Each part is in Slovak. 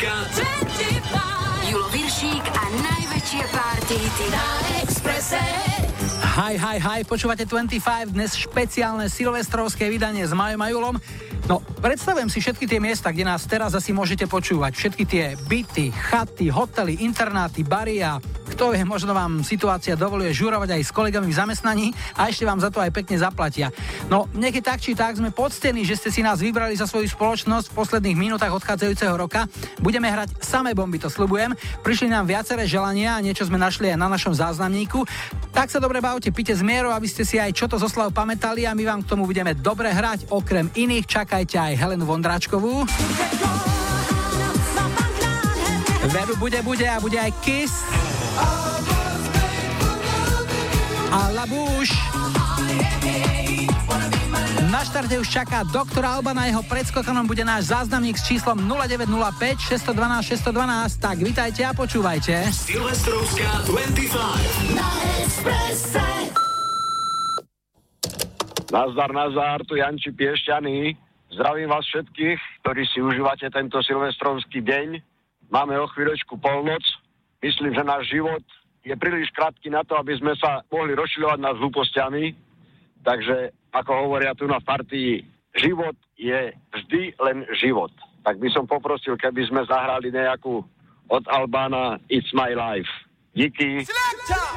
Silvestrovská 25. Julo Viršík a najväčšie party na Expresse. Hi, hi, hi, počúvate 25, dnes špeciálne silvestrovské vydanie s Majom a Julom. No, predstavujem si všetky tie miesta, kde nás teraz asi môžete počúvať. Všetky tie byty, chaty, hotely, internáty, bary a kto vie, možno vám situácia dovoluje žurovať aj s kolegami v zamestnaní a ešte vám za to aj pekne zaplatia. No, niekedy tak či tak sme poctení, že ste si nás vybrali za svoju spoločnosť v posledných minútach odchádzajúceho roka. Budeme hrať samé bomby, to slubujem. Prišli nám viaceré želania a niečo sme našli aj na našom záznamníku. Tak sa dobre bavte, pite z mierou, aby ste si aj čo to zoslav pamätali a my vám k tomu budeme dobre hrať. Okrem iných čakajte aj Helenu Vondráčkovú. Veru bude, bude a bude aj Kiss. A Labúš. Na štarte už čaká doktor Alba, na jeho predskokanom bude náš záznamník s číslom 0905 612 612. Tak vitajte a počúvajte. Silvestrovská 25 na Expresse. Nazdar, nazdar, tu Janči Piešťany. Zdravím vás všetkých, ktorí si užívate tento silvestrovský deň. Máme o chvíľočku polnoc. Myslím, že náš život je príliš krátky na to, aby sme sa mohli rozšiľovať nad hlúpostiami. Takže, ako hovoria tu na partii, život je vždy len život. Tak by som poprosil, keby sme zahrali nejakú od Albána It's My Life. Díky. Now,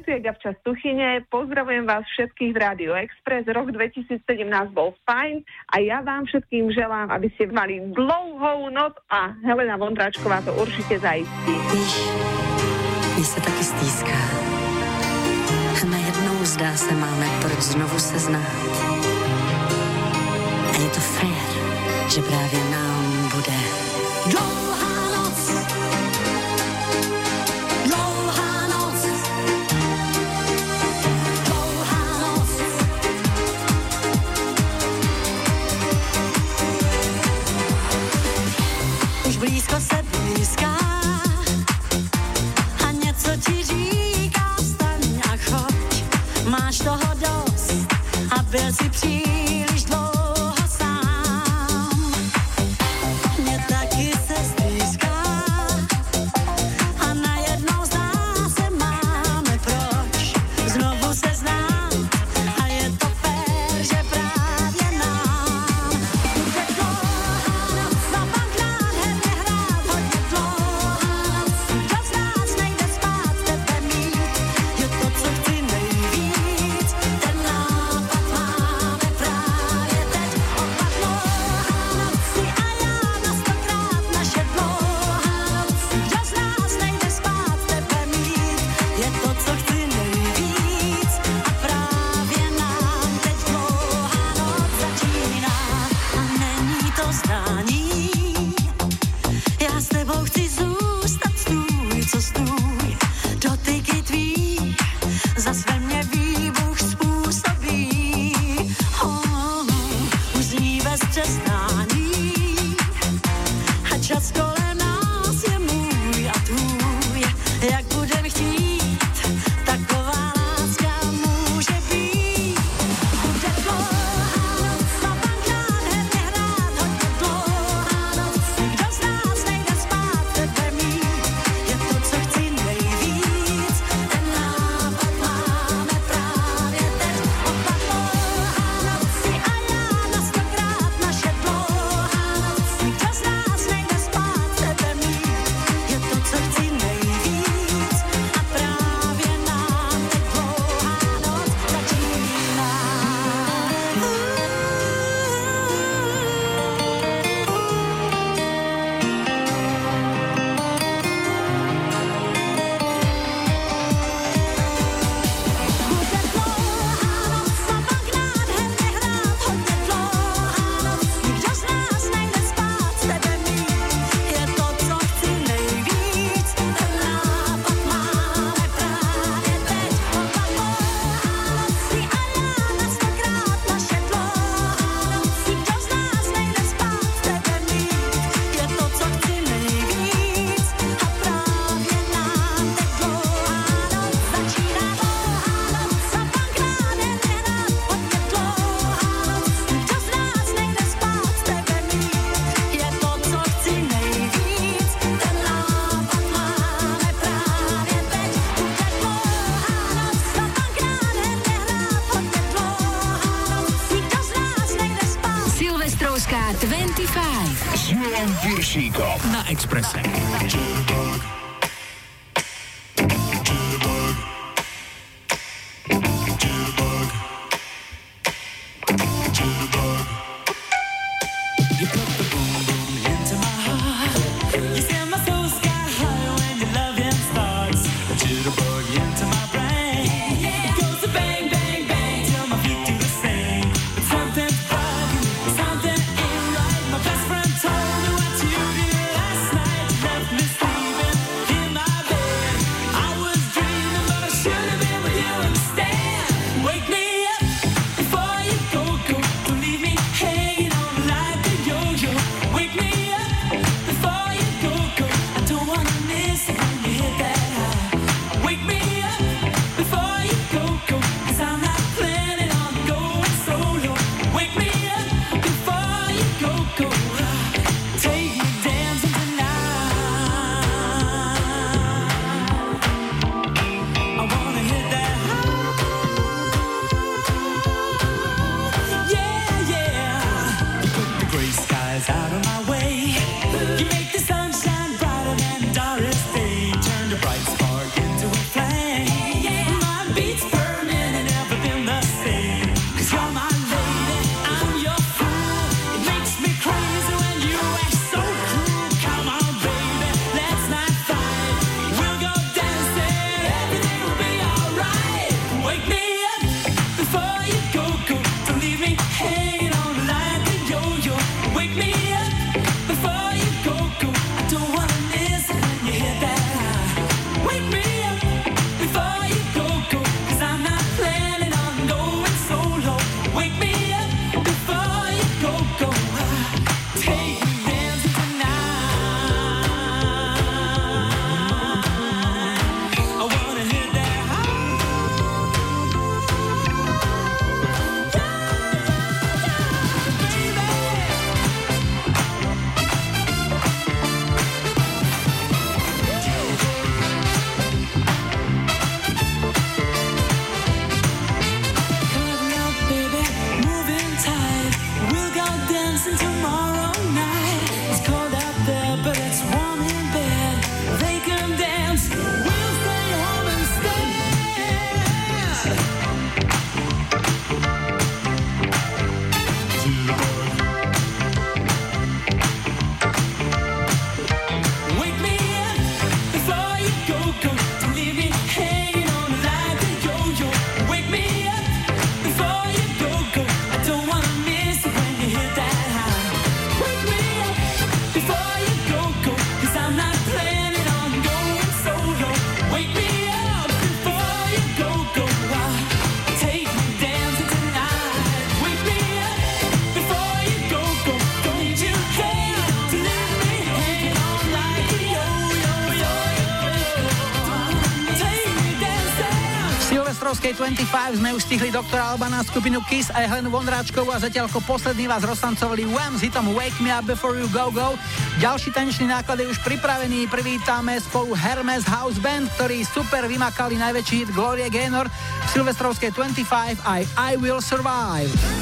tu je Gabča Stuchyne, pozdravujem vás všetkých v Radio Express. Rok 2017 bol fajn a ja vám všetkým želám, aby ste mali dlouhou noc a Helena Vondráčková to určite zaistí. Víš, mně se taky stýská. Najednou zdá se máme proč znovu se znát. A je to fér, že právě nám bude dlouhá Piršíkom. 25 sme už stihli doktora Albana, skupinu Kiss aj Helenu Vondráčkovú a zatiaľ ako posledný vás roztancovali Wham s hitom Wake Me Up Before You Go Go. Ďalší tanečný náklad je už pripravený, privítame spolu Hermes House Band, ktorí super vymakali najväčší hit Gloria Gaynor v Silvestrovskej 25 aj I Will Survive.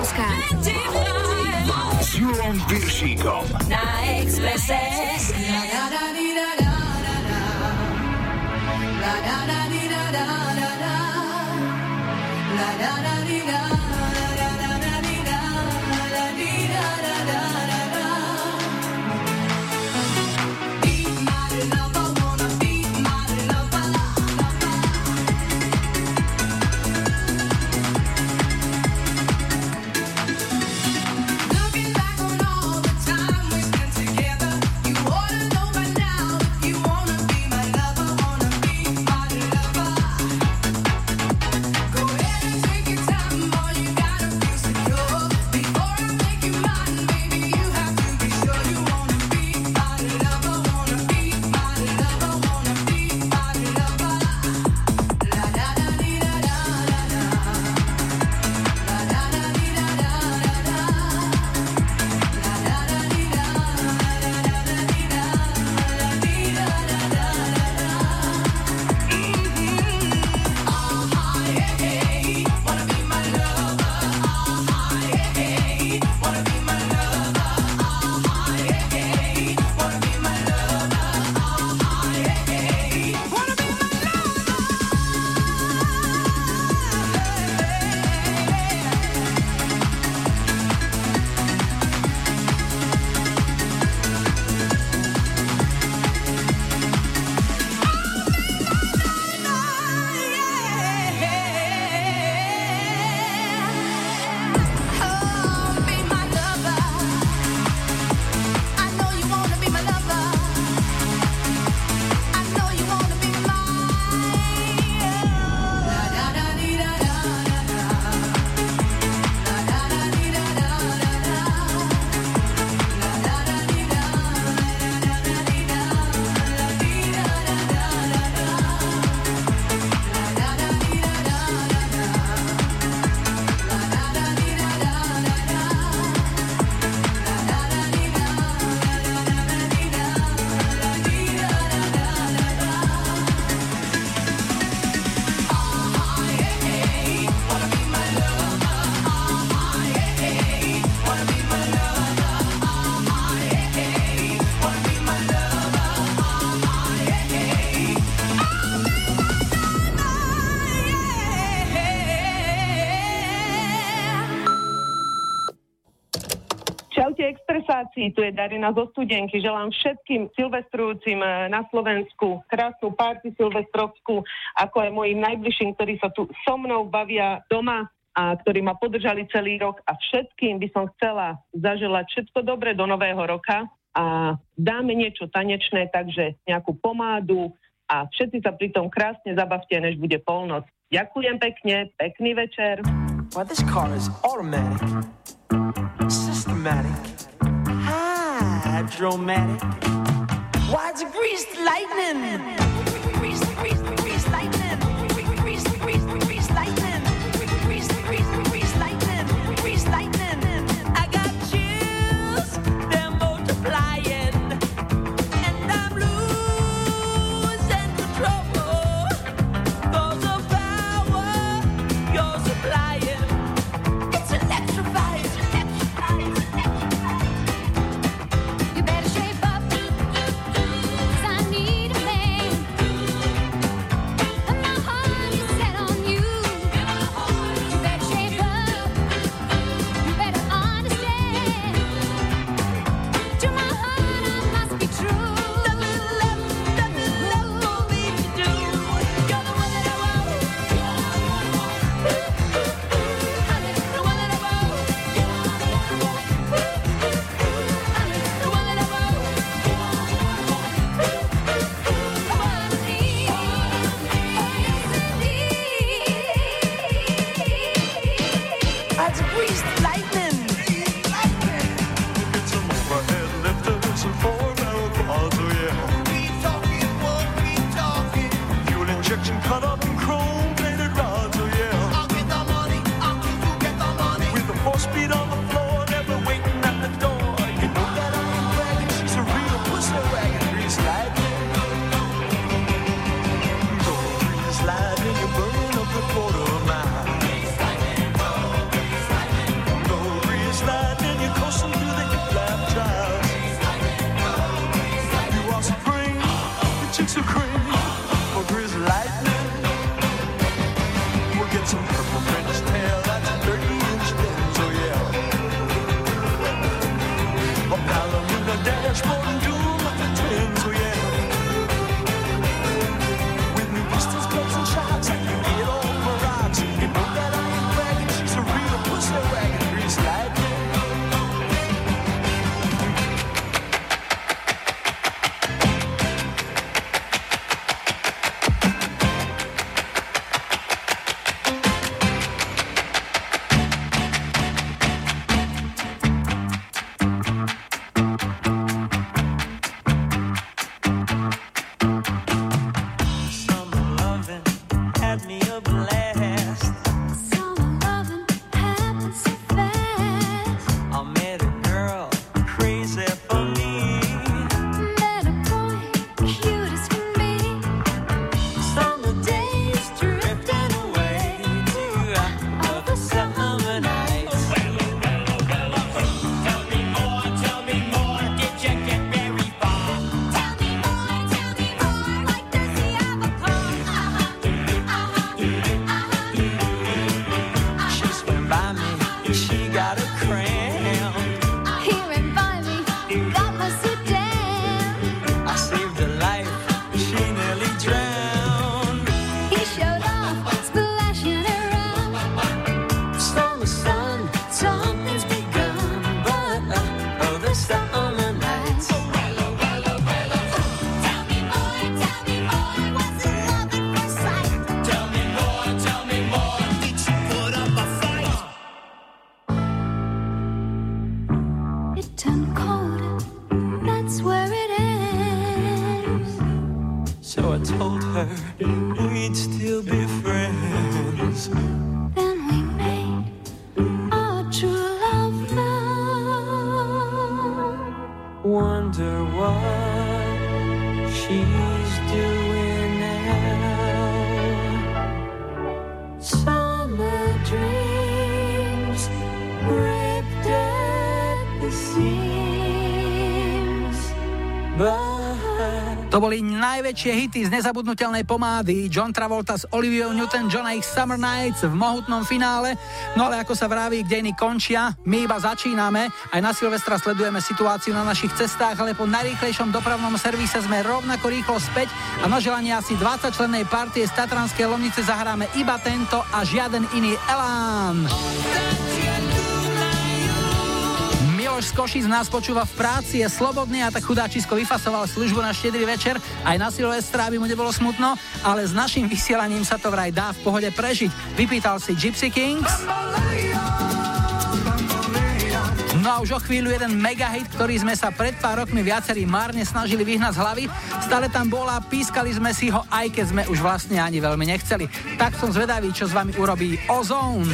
Rauchovská. S Julom Piršíkom. Na Expresse. Na, na, na, na, na, na, na, na, na, na, na, na, na, Lucy, tu je Darina zo Studenky. Želám všetkým silvestrujúcim eh, na Slovensku krásnu párty silvestrovskú, ako aj mojim najbližším, ktorí sa tu so mnou bavia doma a ktorí ma podržali celý rok a všetkým by som chcela zaželať všetko dobré do nového roka a dáme niečo tanečné, takže nejakú pomádu a všetci sa pri tom krásne zabavte, než bude polnoc. Ďakujem pekne, pekný večer. Well, this car is automatic. systematic. dramatic. Why's it greased lightning? Greased, greased, greased. Najväčšie hity z nezabudnutelnej pomády. John Travolta s Olivia Newton-John a ich Summer Nights v mohutnom finále. No ale ako sa vraví, kde iní končia, my iba začíname. Aj na Silvestra sledujeme situáciu na našich cestách, ale po najrýchlejšom dopravnom servise sme rovnako rýchlo späť a na želanie asi 20 člennej partie z Tatranskej Lomnice zahráme iba tento a žiaden iný Elán. Miloš z Košic nás počúva v práci, je slobodný a tak chudáčisko vyfasoval službu na štedrý večer aj na Silvestra, aby mu nebolo smutno, ale s našim vysielaním sa to vraj dá v pohode prežiť. Vypýtal si Gypsy Kings. No a už o chvíľu jeden megahit, ktorý sme sa pred pár rokmi viacerí márne snažili vyhnať z hlavy. Stále tam bola, pískali sme si ho, aj keď sme už vlastne ani veľmi nechceli. Tak som zvedavý, čo s vami urobí Ozone.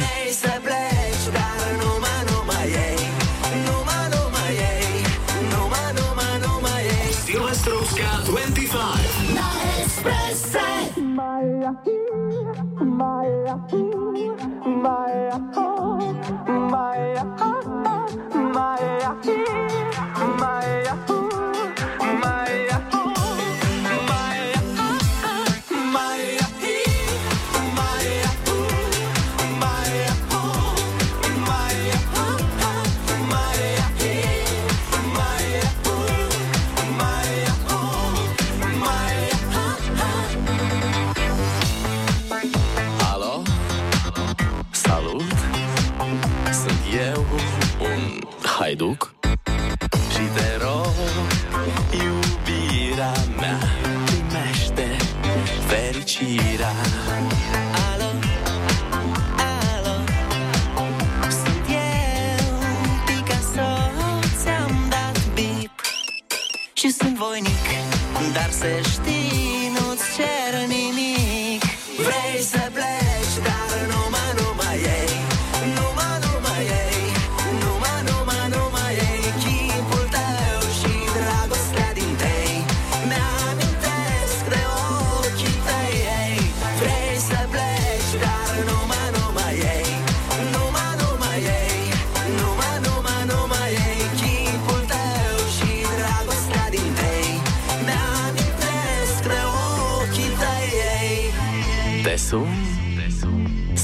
my, my, my, my, darse estilo.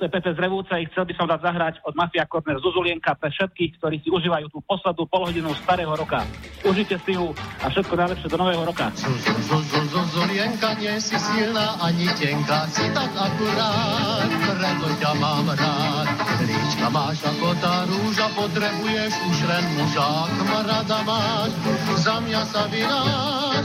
to je Pepe z Revúcej. Chcel by som dať zahrať od Mafia Corner Zuzulienka pre všetkých, ktorí si užívajú tú poslednú polhodinu starého roka. Užite si ju a všetko najlepšie do nového roka. Zuzulienka, nie si silná ani tenká, si tak akurát, preto ťa mám rád. Líčka máš ako tá rúža, potrebuješ už len muža, rada máš, za mňa sa vynáš.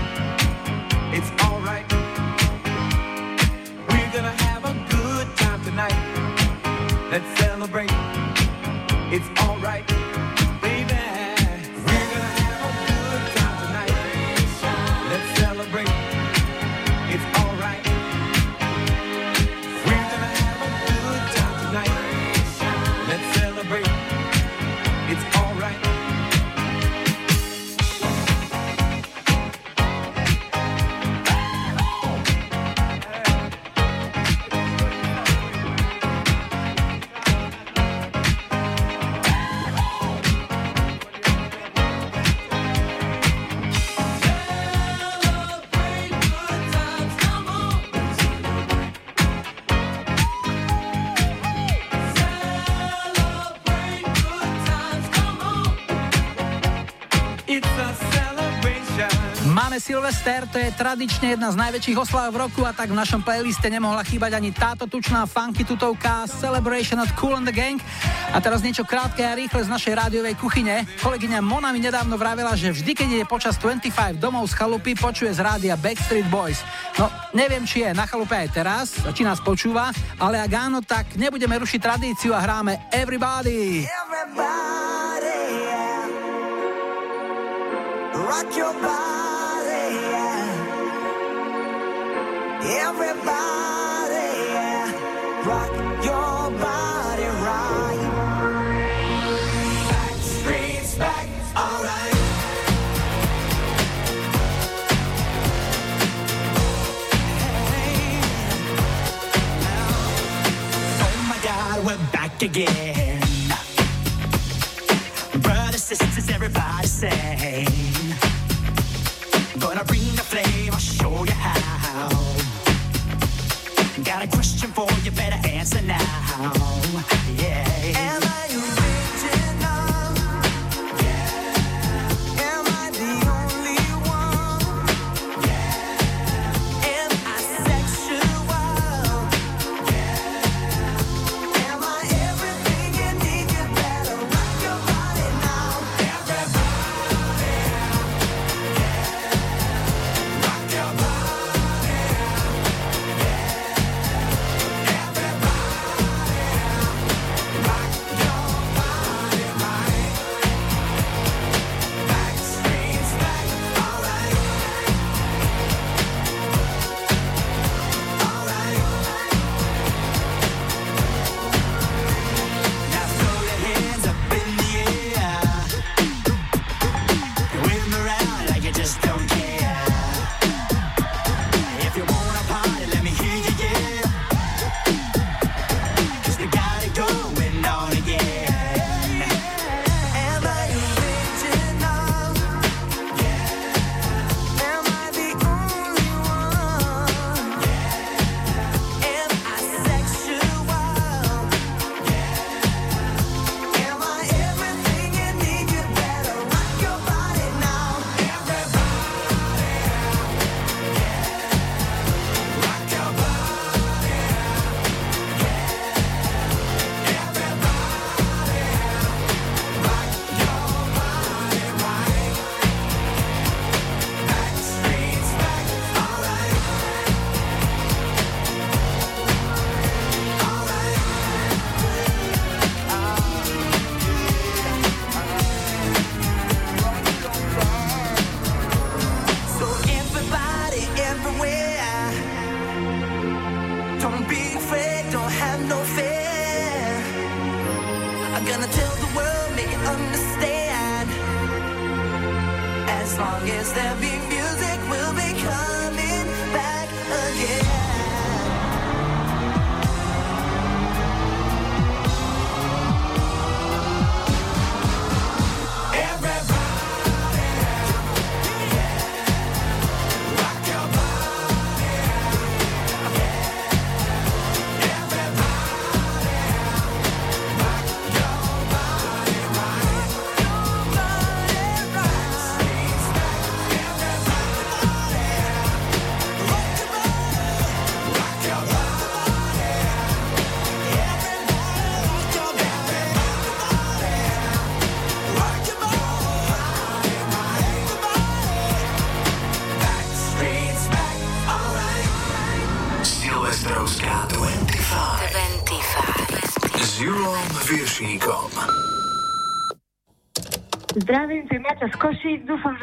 Celebrate. It's alright. Silvester, to je tradične jedna z najväčších osláv v roku a tak v našom playliste nemohla chýbať ani táto tučná funky tutovka Celebration od Cool and the Gang. A teraz niečo krátke a rýchle z našej rádiovej kuchyne. Kolegyňa Mona mi nedávno vravela, že vždy, keď ide počas 25 domov z chalupy, počuje z rádia Backstreet Boys. No, neviem, či je na chalupe aj teraz, či nás počúva, ale ak áno, tak nebudeme rušiť tradíciu a hráme Everybody. Rock your body, back again. Brothers, sisters, everybody sing.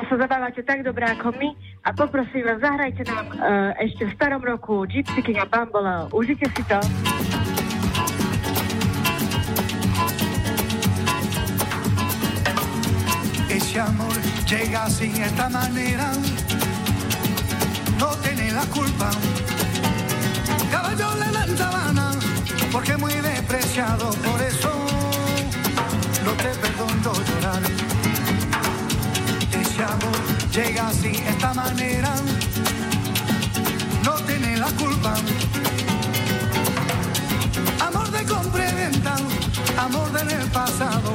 sa zabávate tak dobre ako my a poprosím vás, zahrajte nám uh, ešte v starom roku Gypsy King a Bambola. Užite si to. Ese amor llega sin esta manera, no tiene la culpa. Caballo le dan sabana, porque muy despreciado. llega así esta manera, no tiene la culpa. Amor de compra amor del pasado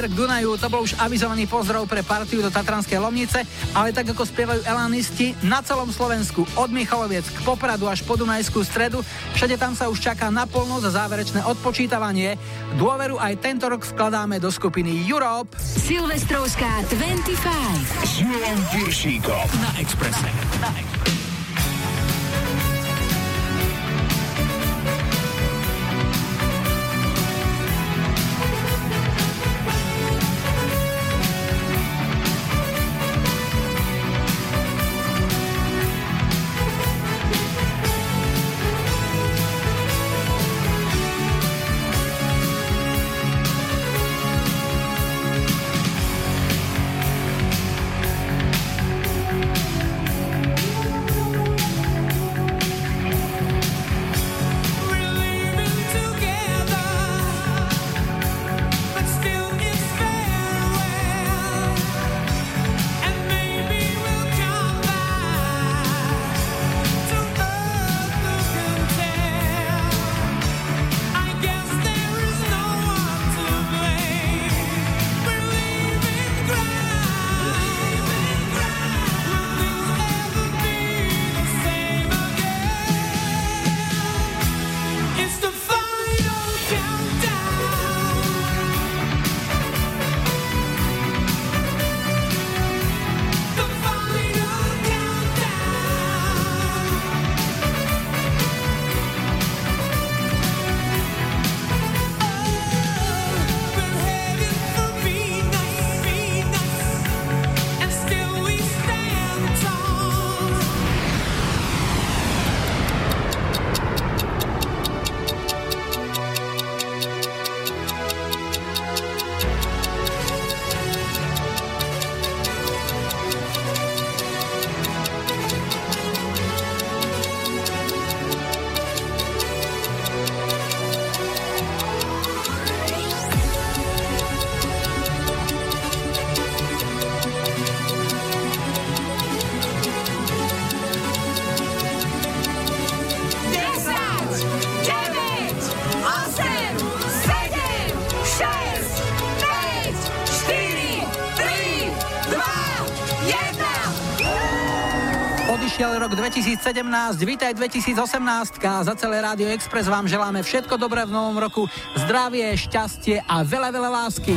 Zatier k Dunaju, to bol už avizovaný pozdrav pre partiu do Tatranskej Lomnice, ale tak ako spievajú elanisti na celom Slovensku, od Michaloviec k Popradu až po Dunajskú stredu, všade tam sa už čaká na polnoc a záverečné odpočítavanie. Dôveru aj tento rok skladáme do skupiny Europe. Silvestrovská 25 s Julom Piršíkom na Expresse. Na Expresse. 2017, vítaj 2018 za celé Rádio Express vám želáme všetko dobré v novom roku, zdravie, šťastie a veľa, veľa lásky.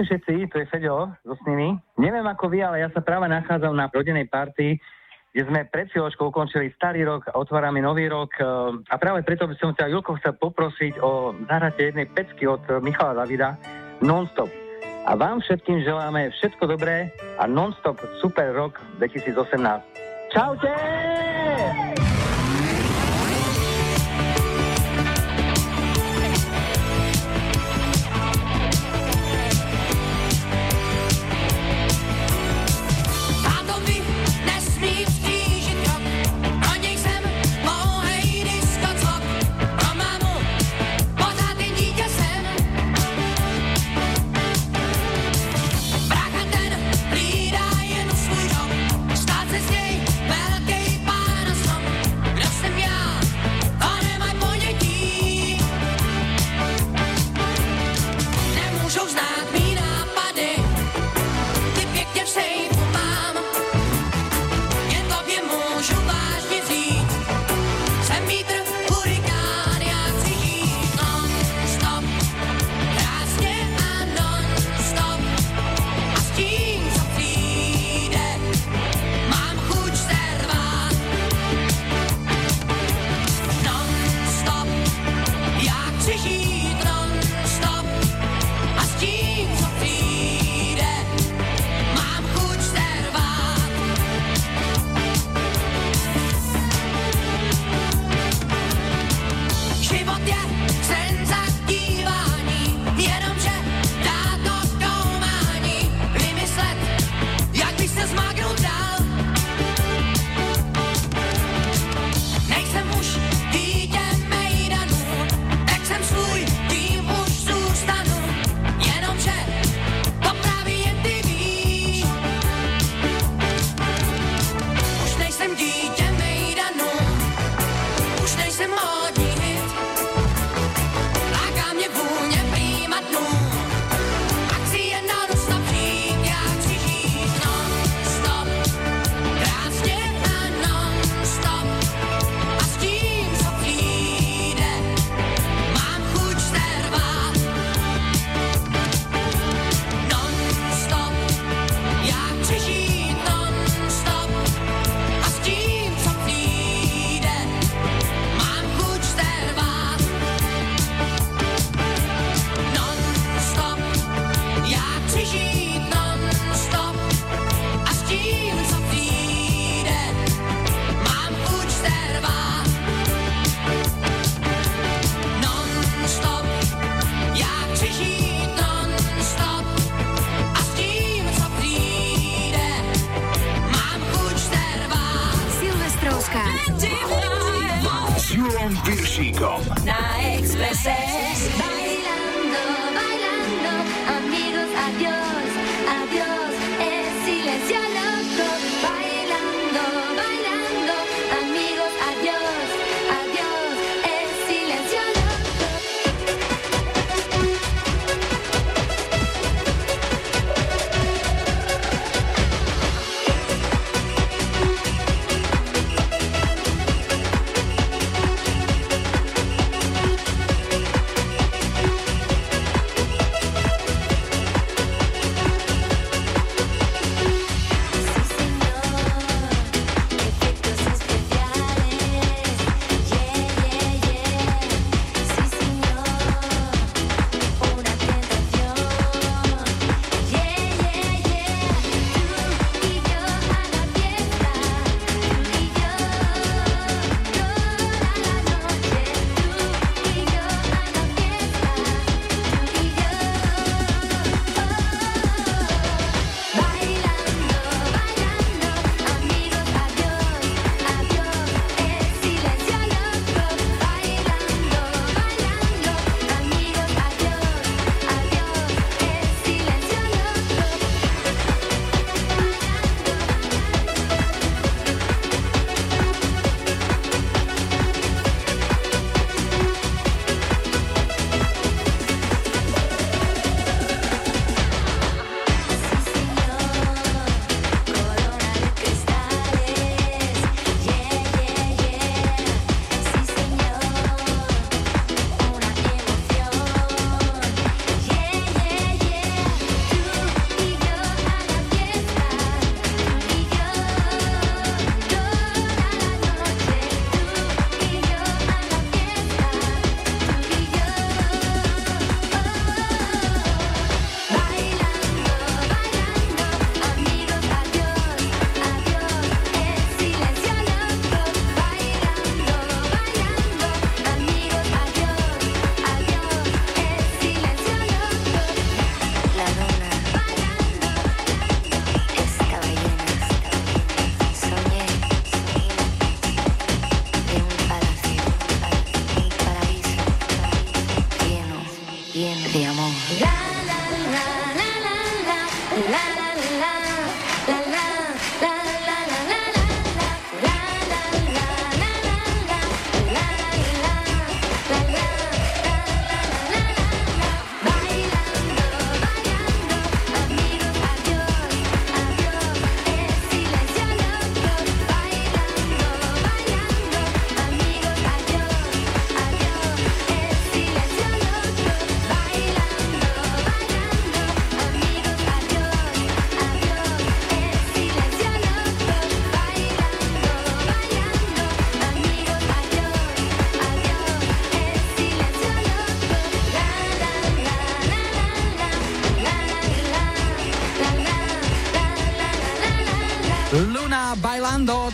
Čaute všetci, tu je Feďo so nimi. Neviem ako vy, ale ja sa práve nachádzam na rodinej party, kde sme pred chvíľočkou ukončili starý rok a otvárame nový rok. eh, A práve preto by som ťa, Julko, chcel poprosiť o zahratie jednej pecky od Michala Davida Non-stop. A vám všetkým želáme všetko dobré a non-stop super rok 2018. Čaute!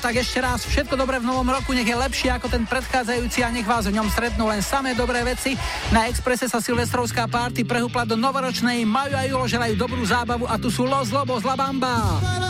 Tak ešte raz všetko dobré v novom roku, nech je lepšie ako ten predchádzajúci a nech vás v ňom stretnú len samé dobré veci. Na Exprese sa silvestrovská party prehúpla do novoročnej, majú aj Julo dobrú zábavu a tu sú Los Lobos La Bamba.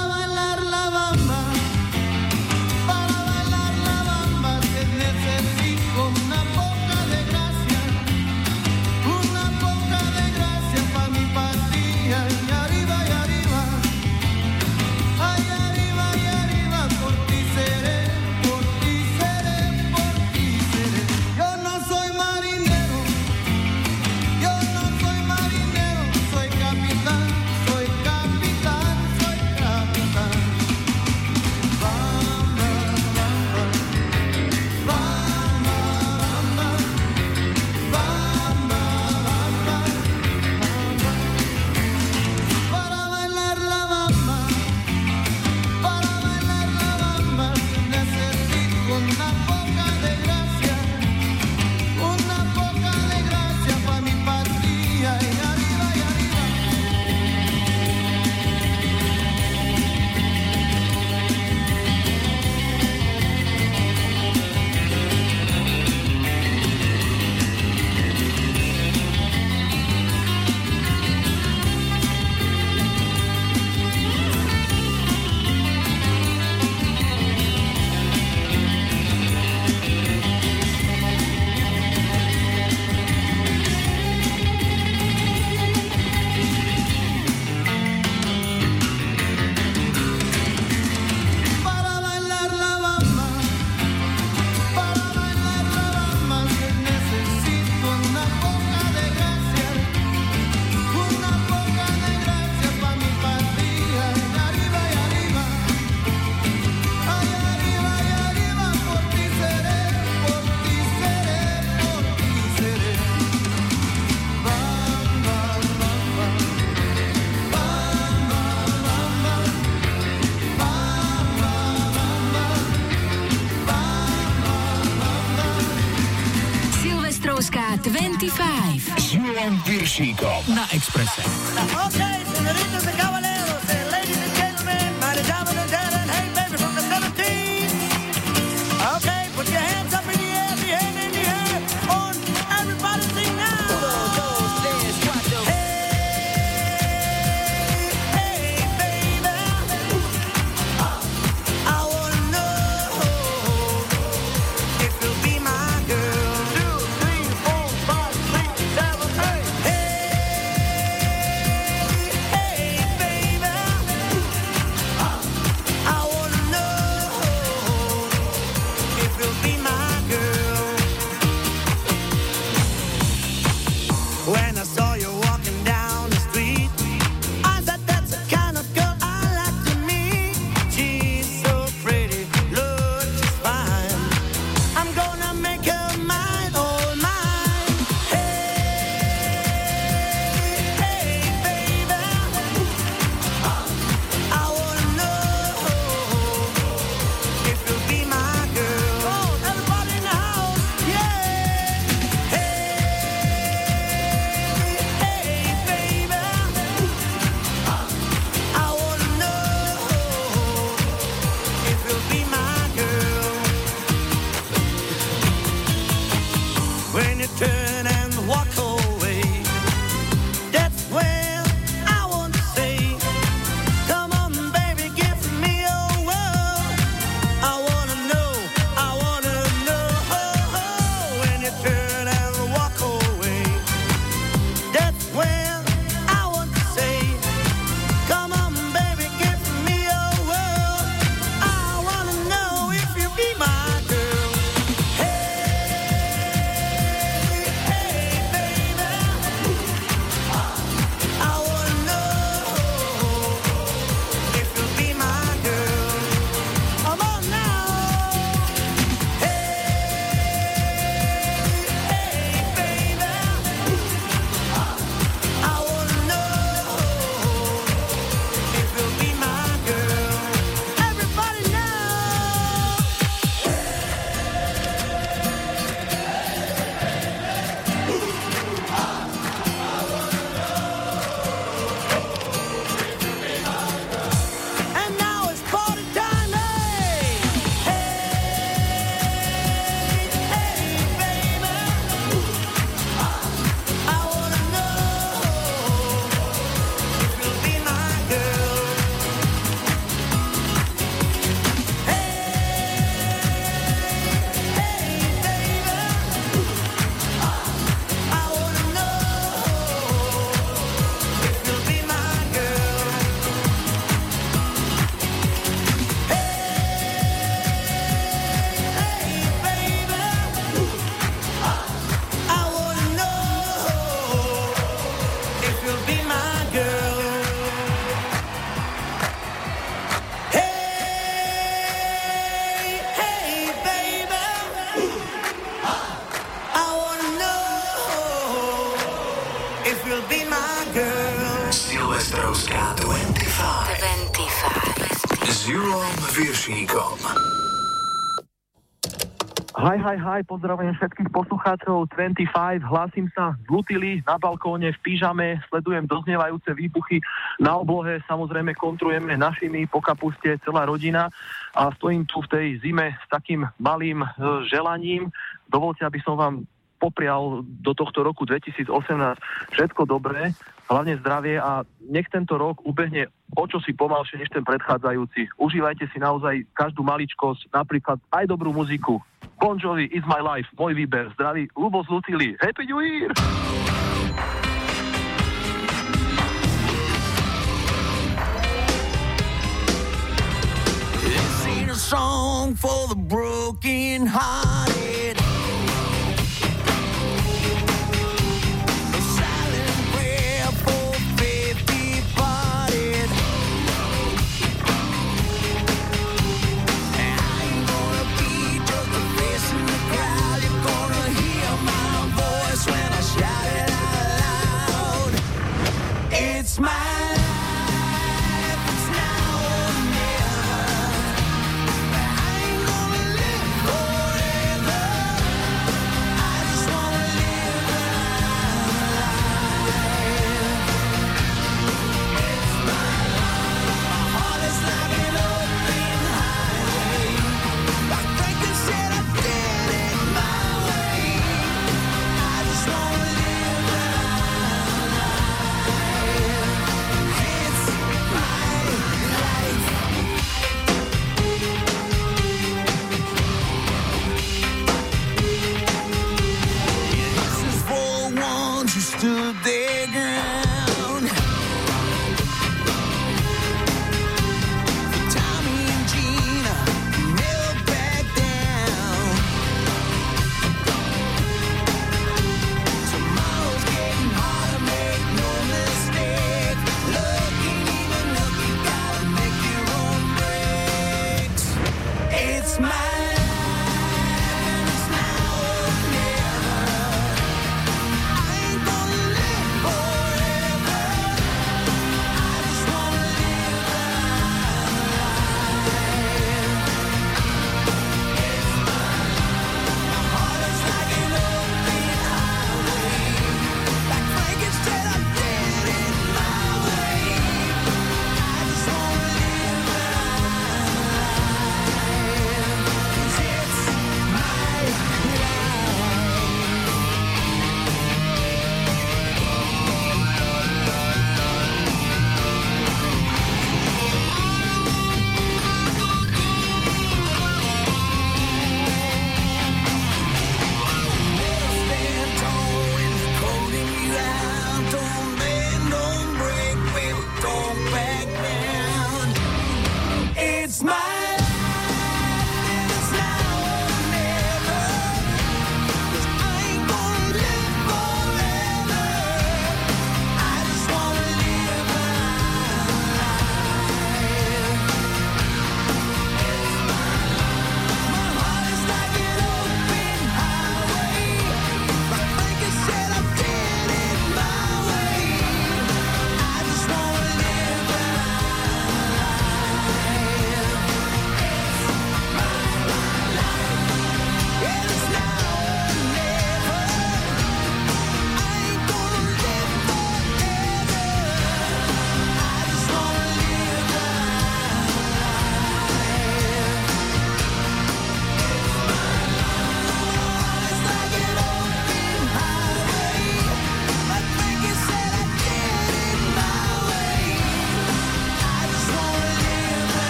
Jan Pirszikom na Ekspresie. Okay, Hi, hi, hi, pozdravujem všetkých poslucháčov 25, hlásim sa z Lutily, na balkóne, v pyžame, sledujem doznievajúce výbuchy na oblohe, samozrejme kontrujeme našimi po kapuste, celá rodina a stojím tu v tej zime s takým malým e, želaním. Dovolte, aby som vám poprial do tohto roku 2018 všetko dobré, hlavne zdravie a nech tento rok ubehne o čo si pomalšie než ten predchádzajúci. Užívajte si naozaj každú maličkosť, napríklad aj dobrú muziku. Bon Jovi is my life, moj výber, zdraví, Lubo Zlutili, Happy New Year! This ain't a song for the broken hearted.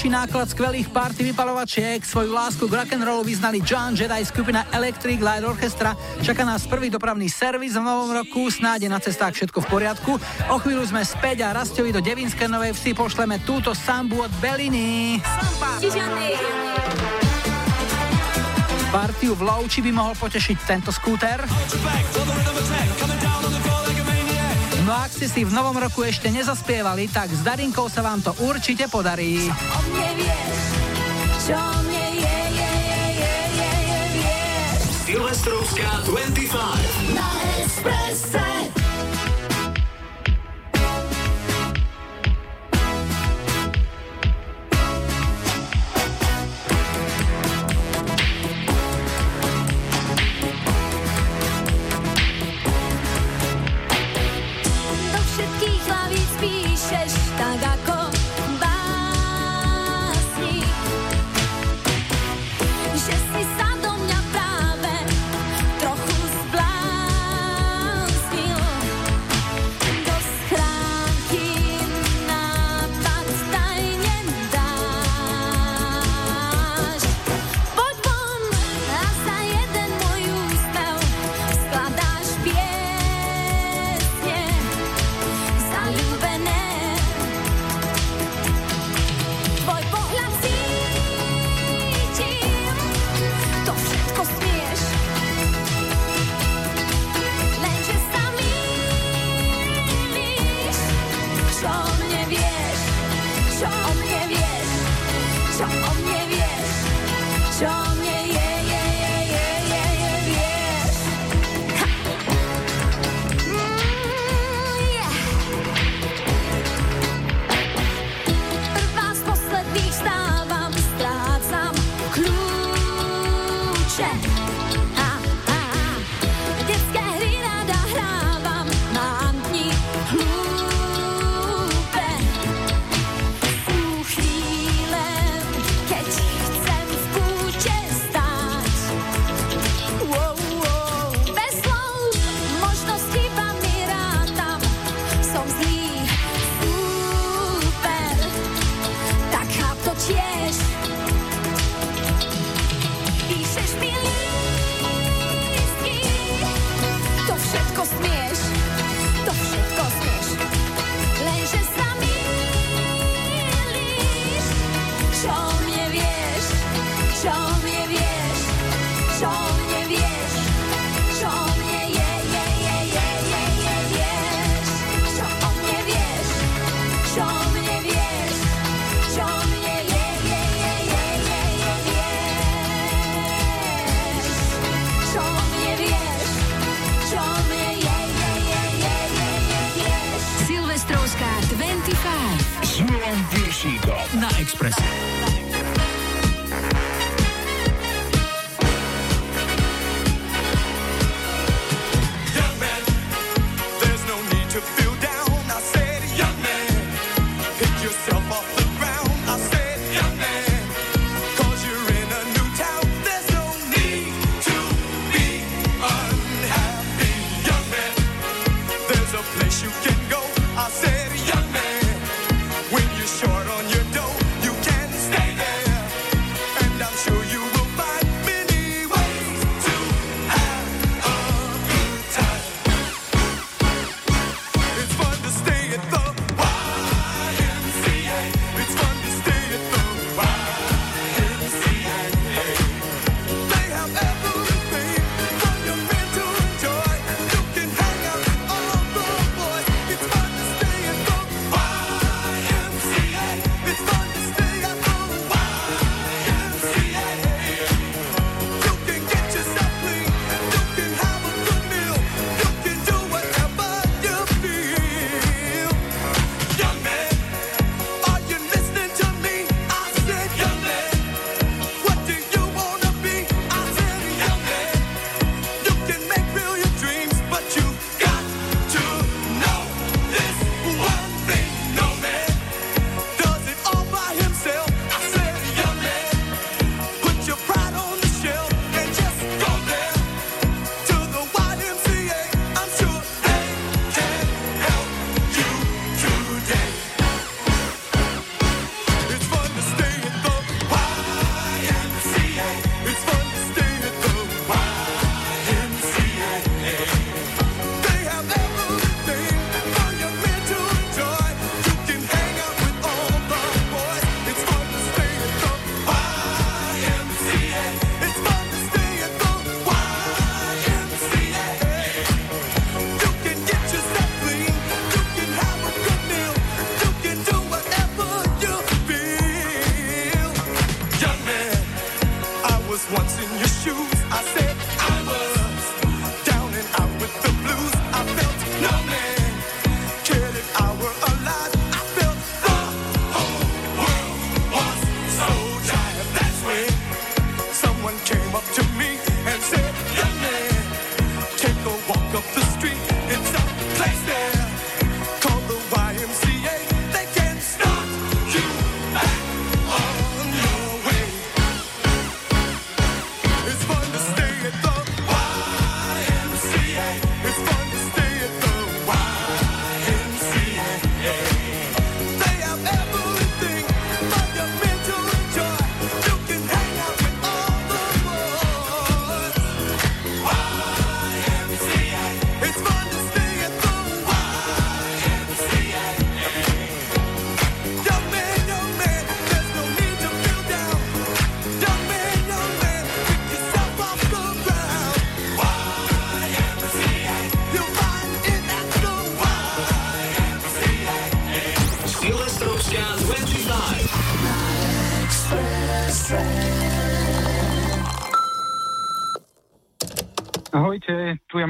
ďalší náklad skvelých party vypalovačiek. Svoju lásku k rock'n'rollu vyznali John Jedi skupina Electric Light Orchestra. Čaká nás prvý dopravný servis v novom roku, snáde na cestách všetko v poriadku. O chvíľu sme späť a Rastovi do Devinskej Novej Vsi pošleme túto sambu od Beliny. Partiu v Louči by mohol potešiť tento skúter ste si v novom roku ešte nezaspievali, tak s Darinkou sa vám to určite podarí. Silvestrovská 25 na Expresse.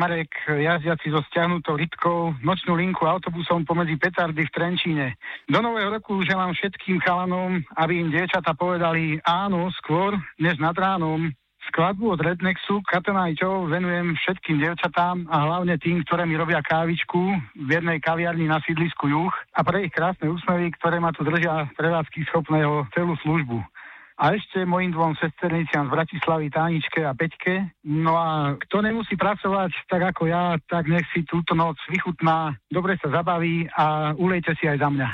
Marek, jazdiaci so stiahnutou rytkou, nočnú linku autobusom pomedzi petardy v Trenčíne. Do nového roku želám všetkým chalanom, aby im dievčata povedali áno skôr, než nad ránom. Skladbu od Rednexu Katana venujem všetkým devčatám a hlavne tým, ktoré mi robia kávičku v jednej kaviarni na sídlisku Juch a pre ich krásne úsmevy, ktoré ma tu držia prevádzky schopného celú službu a ešte mojim dvom sesterniciam z Bratislavy, Táničke a Peťke. No a kto nemusí pracovať tak ako ja, tak nech si túto noc vychutná, dobre sa zabaví a ulejte si aj za mňa.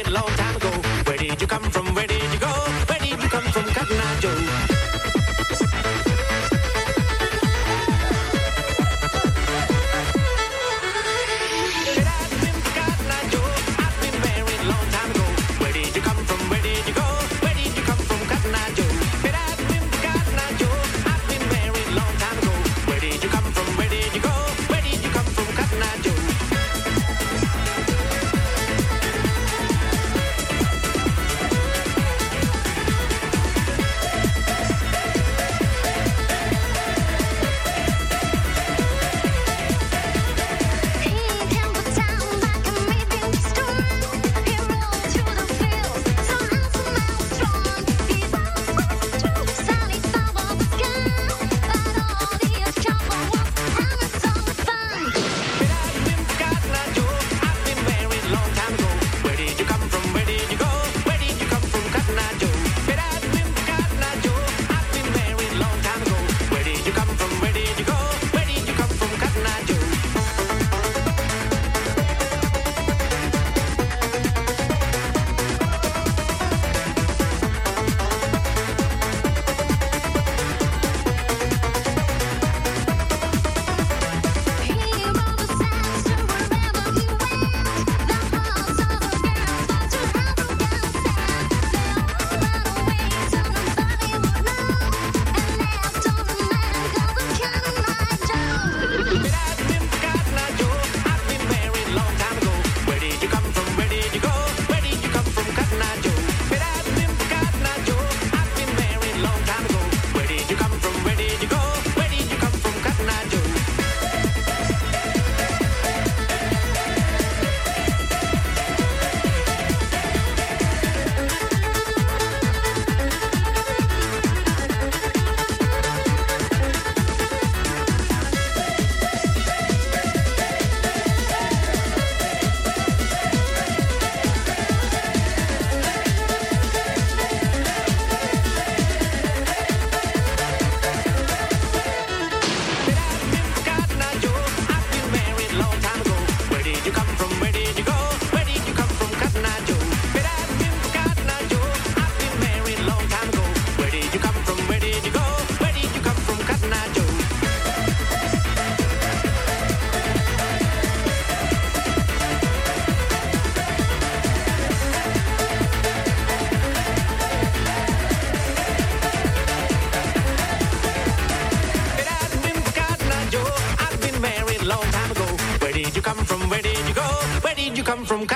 Long time ago. Where did you come from? Where did you go? Where did you come from, Cotton Joe?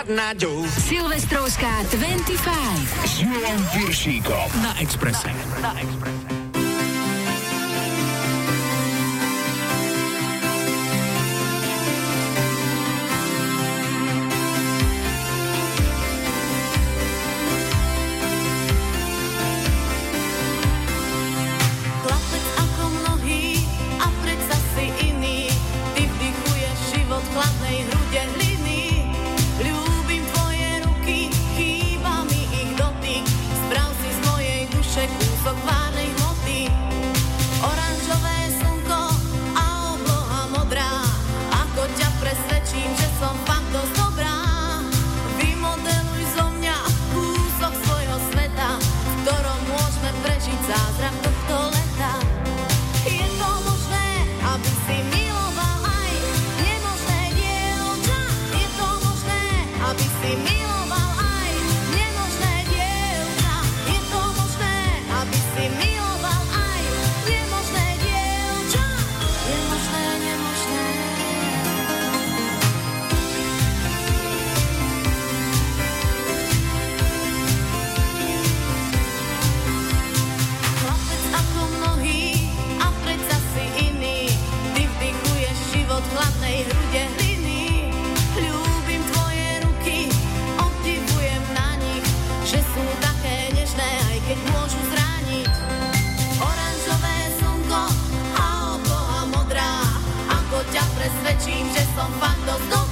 tornado. Silvestrovská 25. S Julom Piršíkom. Na Exprese. Na, na Exprese. con fandos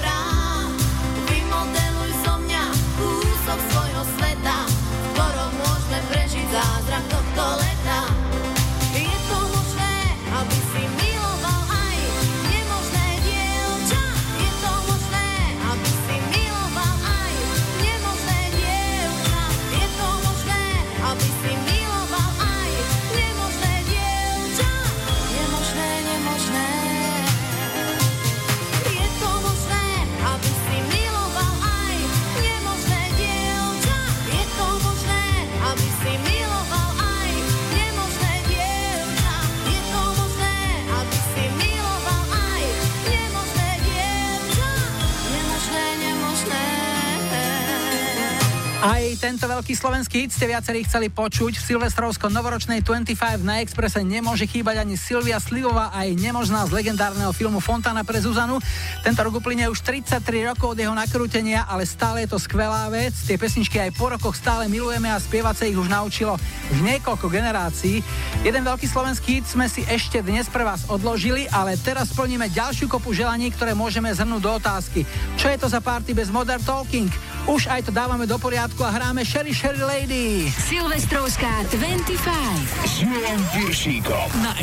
tento veľký slovenský hit ste viacerí chceli počuť. V silvestrovsko-novoročnej 25 na Exprese nemôže chýbať ani Silvia Slivová aj nemožná z legendárneho filmu Fontana pre Zuzanu. Tento rok uplyne už 33 rokov od jeho nakrútenia, ale stále je to skvelá vec. Tie pesničky aj po rokoch stále milujeme a spievať sa ich už naučilo v niekoľko generácií. Jeden veľký slovenský hit sme si ešte dnes pre vás odložili, ale teraz splníme ďalšiu kopu želaní, ktoré môžeme zhrnúť do otázky. Čo je to za party bez Modern Talking? Už aj to dávame do poriadku a hráme Sherry Sherry Lady. Silvestrovská 25. S Júlom Piršíkom. Na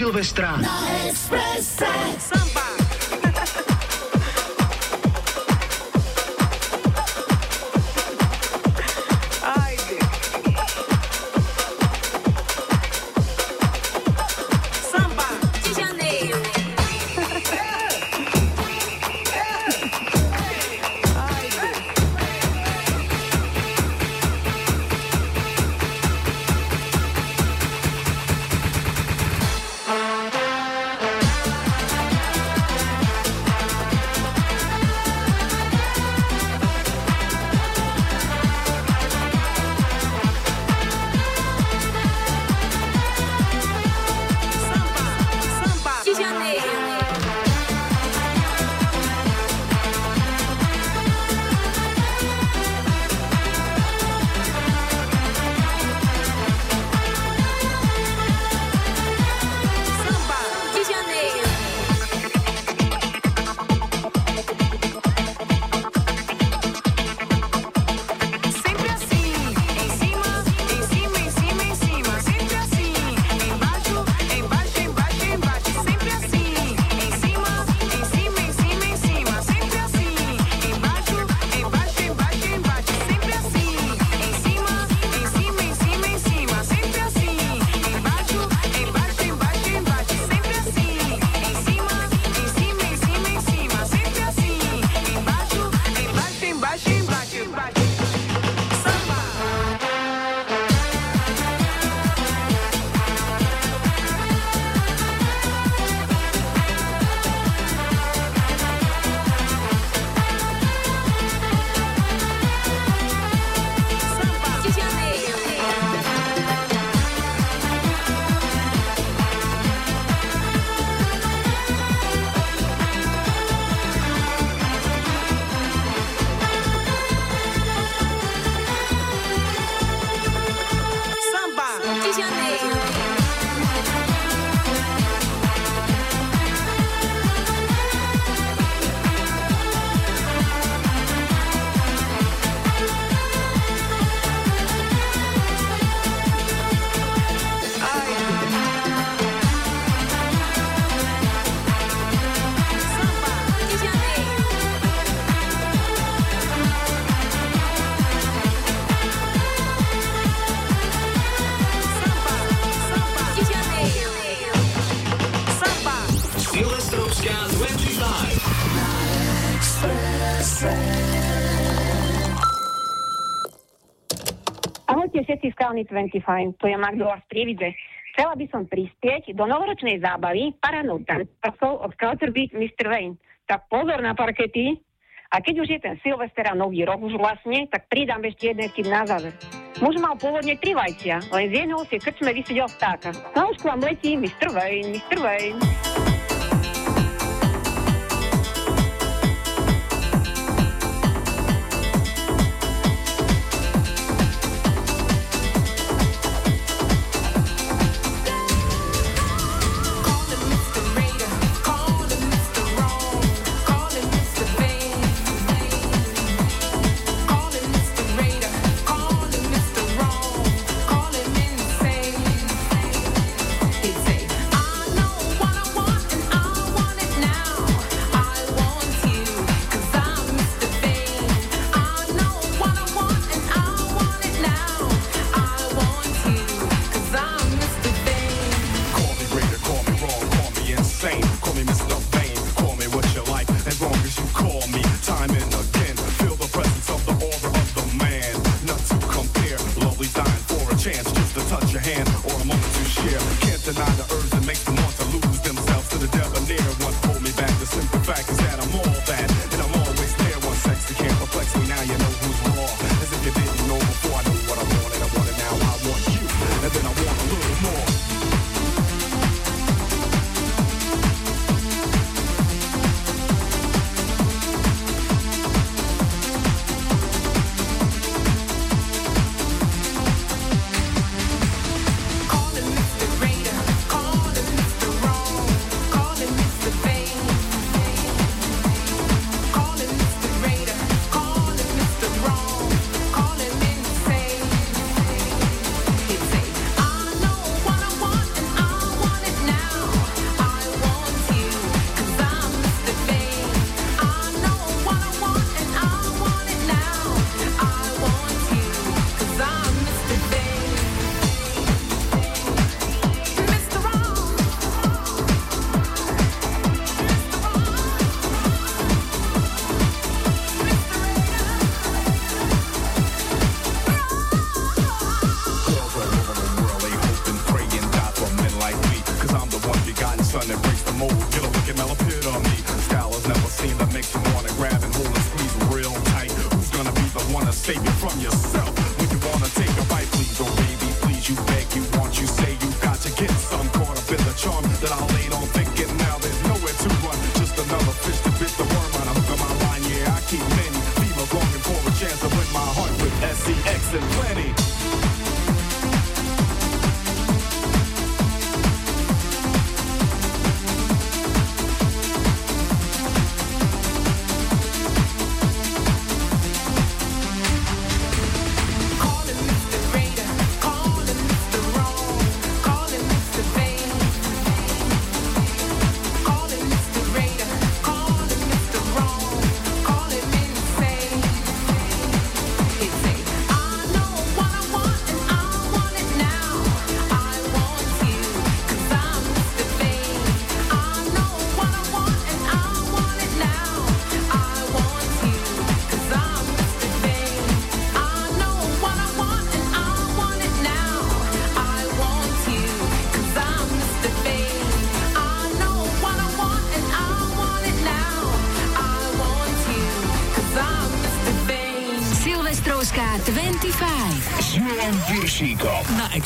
Silvestrar. Na Ahojte všetci z Kalny 25, tu je Magdula z Prievidze. Chcela by som prispieť do novoročnej zábavy paranou tancov od Calterbeat Mr. Wayne. Tak pozor na parkety. A keď už je ten Silvester a nový rok už vlastne, tak pridám ešte jeden tip na záver. Muž mal pôvodne tri vajcia, len z jedného si krčme vysedel vtáka. Na ušku vám letí Mr. Wayne, Mr. Wayne.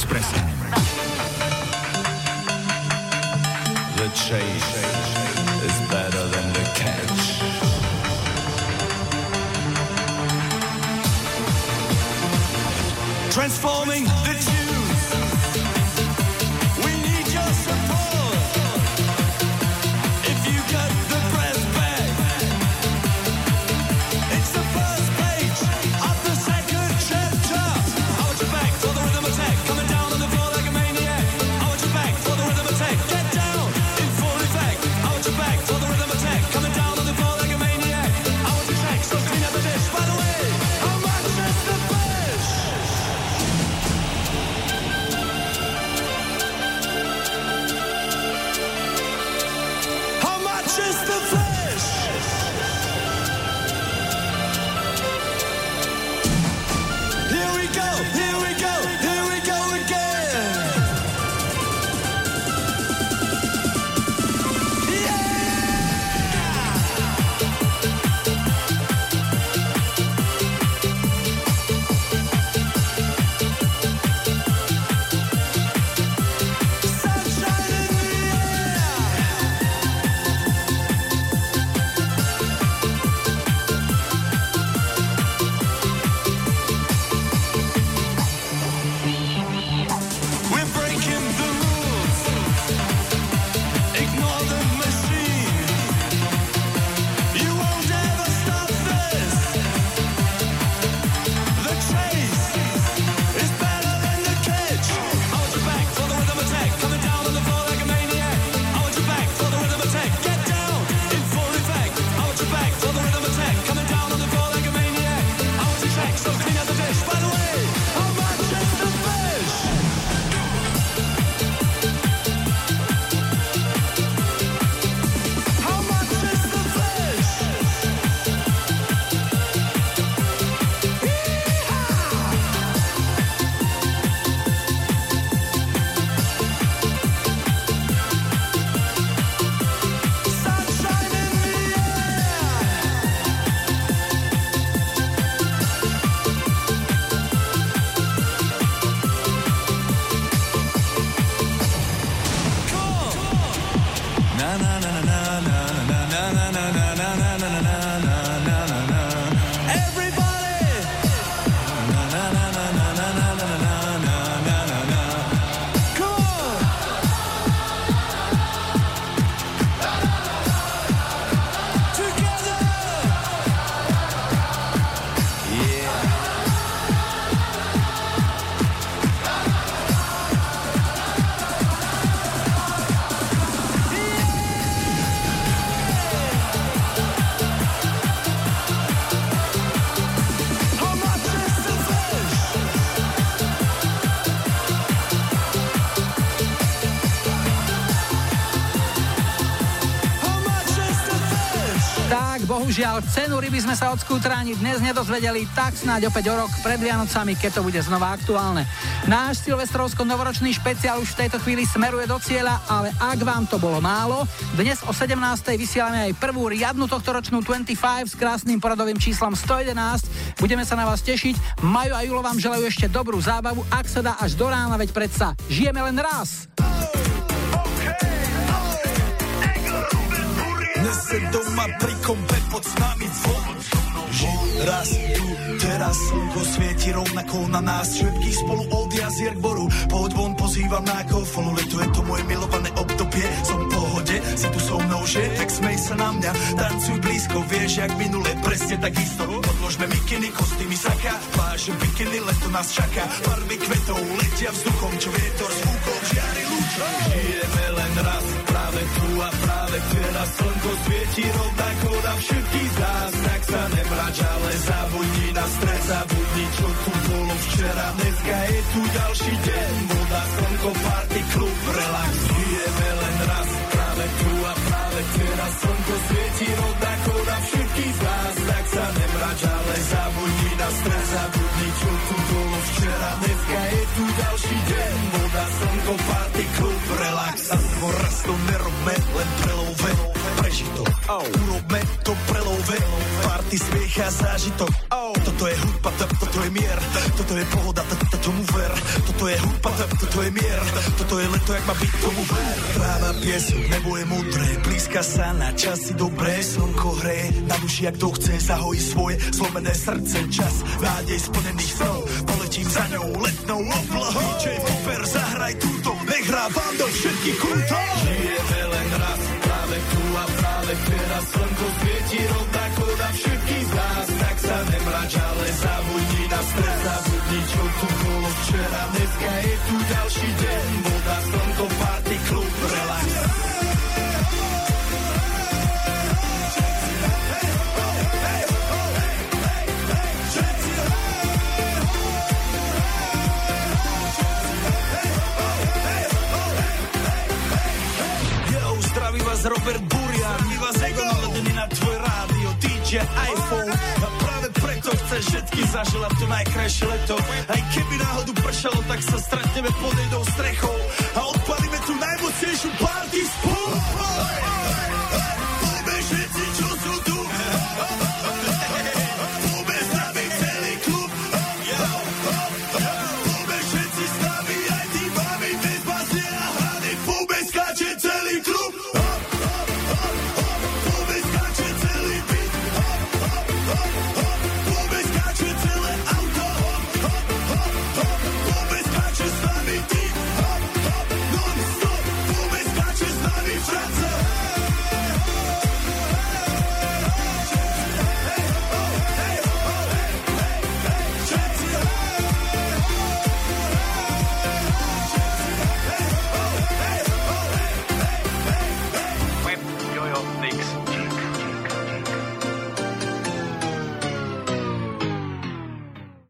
Expressa. The Chase. Bohužiaľ, cenu ryby sme sa od skútra ani dnes nedozvedeli, tak snáď opäť o rok pred Vianocami, keď to bude znova aktuálne. Náš silvestrovsko-novoročný špeciál už v tejto chvíli smeruje do cieľa, ale ak vám to bolo málo, dnes o 17. vysielame aj prvú riadnu tohtoročnú 25 s krásnym poradovým číslom 111. Budeme sa na vás tešiť. Majo a Julo vám želajú ešte dobrú zábavu, ak sa dá až do rána, veď predsa žijeme len raz. Se doma pri kompe pod nami zvon Žij raz tu, teraz slnko svieti rovnako na nás. Všetkých spolu od jazier k boru. Pohoď von, pozývam na kofolu Leto je to moje milované obdobie. Som v pohode, si tu so mnou, že? Tak smej sa na mňa, tancuj blízko Vieš, jak minule, presne tak isto. Podložme mikiny, kostýmy saka Pláže bikiny, leto nás čaká. Farby kvetov letia vzduchom Čo vietor s fúkom žiari lúčom Žijeme len raz, práve tu a práve teraz. Slnko svieti rovnako na všetkých z Tak sa nemrač, ale zabudni na stres. Zabudni, čo tu bolo včera. Dneska je tu ďalší deň. Voda, slnko, party, klub, relax. Žijeme len raz, tu a práve teraz Slnko svieti rovnako na všetkých z nás. Tak sa nemrač, ale zabudni na stres Zabudni, čo tu bolo včera. Dneska je tu ďalší deň. Voda, slnko, party, klub, relax A skôr raz to nerobme, len prelove Prežitok, oh. urobme to prelove Party, smiech a zážitok. Oh. Toto je hudba, to, toto je mier. Toto je pohoda, to, to, tomu ver. Toto je hudba, to, toto je mier. Toto je leto, jak má byť, tomu ver. Práva piesok, nebo je mudré Blízka sa na časy dobré. Slnko hreje na duši, jak to chce Zahojí svoje zlomené srdce. Čas nádej splnených snov Poletím za ňou letnou oblohou. DJ Popper, zahraj túto. Nech hrá vám do všetkých kútov. Žijeme len raz, teraz Slnko svieti rovnako na všetkých z nás. Tak sa nemrač, ale zabudni na stres. Zabudni, čo tu bolo včera. Dneska je tu ďalší deň. Voda, slnko, party, klub, relax. Robert Burian My vás ego naladený na tvoj rádio DJ iPhone. A práve preto chceš všetky zaželať to najkrajšie leto. Aj keby náhodu pršalo, tak sa stretneme pod jednou strechou. A odpalíme tu najmocnejšiu party spolu